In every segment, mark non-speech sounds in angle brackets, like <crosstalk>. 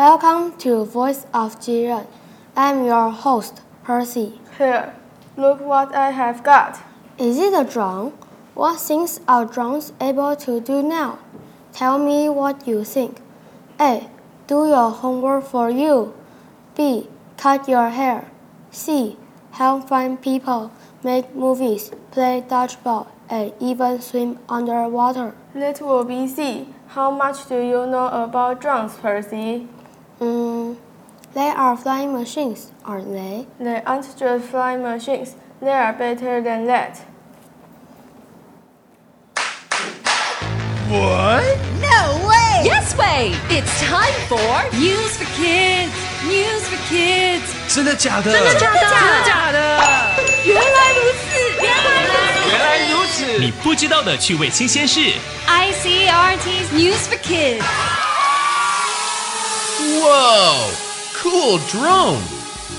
Welcome to Voice of Jiren. I'm your host, Percy. Here, look what I have got. Is it a drone? What things are drones able to do now? Tell me what you think. A. Do your homework for you. B. Cut your hair. C. Help find people, make movies, play dodgeball, and even swim underwater. That will be C. How much do you know about drones, Percy? Mm, they are flying machines, aren't they? They aren't just flying machines. They are better than that. What? No way! Yes way! It's time for News for Kids. News for Kids. 真的假的？真的假的？真的假的？原来如此，原来如此。原来如此！你不知道的趣味新鲜事。 ICRT's News for Kids. Whoa! Cool drone!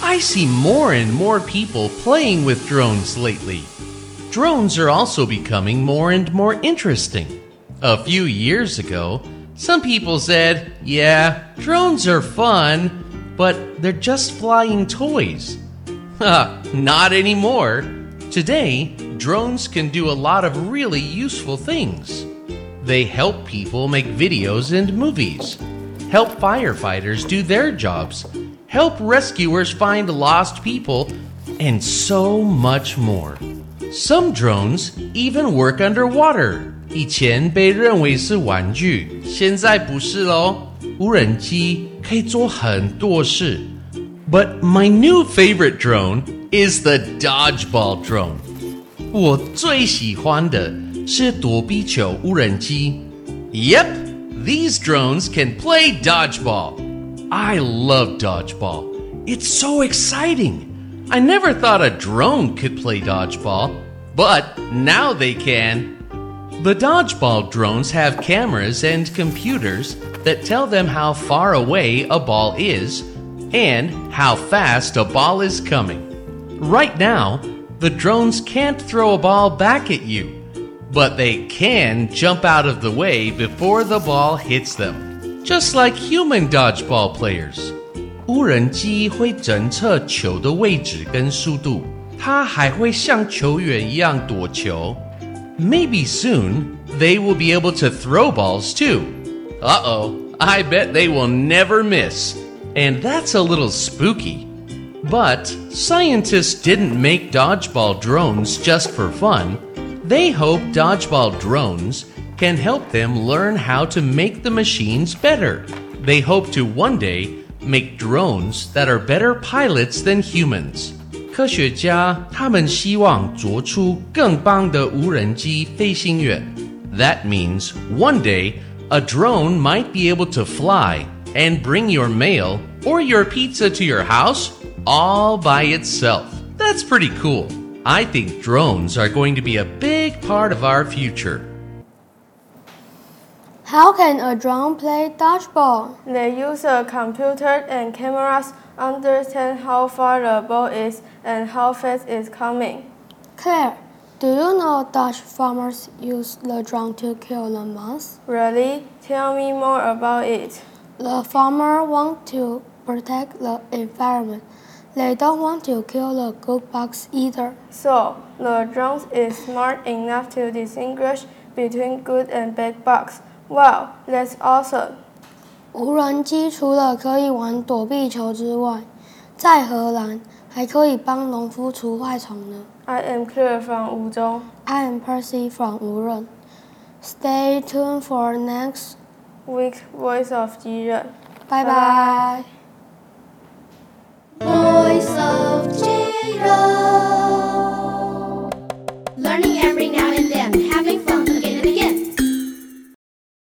I see more and more people playing with drones lately. Drones are also becoming more and more interesting. A few years ago, some people said, yeah, drones are fun, but they're just flying toys. <laughs> Not anymore. Today, drones can do a lot of really useful things. They help people make videos and movies, help firefighters do their jobs, help rescuers find lost people, and so much more. Some drones even work underwater. 以前被认为是玩具，现在不是喽。无人机可以做很多事。But my new favorite drone is the dodgeball drone. 我最喜欢的是躲避球无人机。Yep, these drones can play dodgeball. I love dodgeball. It's so exciting. I never thought a drone could play dodgeball, but now they can. The dodgeball drones have cameras and computers that tell them how far away a ball is and how fast a ball is coming. Right now, the drones can't throw a ball back at you, but they can jump out of the way before the ball hits them, just like human dodgeball players. 无人机会侦测球的位置跟速度，它还会像球员一样躲球。Maybe soon they will be able to throw balls too. Uh oh, I bet they will never miss. And that's a little spooky. But scientists didn't make dodgeball drones just for fun. They hope dodgeball drones can help them learn how to make the machines better. They hope to one day make drones that are better pilots than humans. 科学家他们希望做出更棒的无人机飞行员。That means one day a drone might be able to fly and bring your mail or your pizza to your house all by itself. That's pretty cool. I think drones are going to be a big part of our future. How can a drone play dodgeball? They use a computer and cameras understand how far the ball is and how fast it's coming. Claire, do you know Dutch farmers use the drone to kill the mouse? Really? Tell me more about it. The farmer want to protect the environment. They don't want to kill the good bugs either. So, the drone is smart enough to distinguish between good and bad bugs. Wow, that's awesome. 无人机除了可以玩躲避球之外，在荷兰还可以帮农夫除害虫呢。I am Claire from Wuzhou. I am Percy from 无人。Stay tuned for next. Week Voice of 吉人。拜拜拜拜。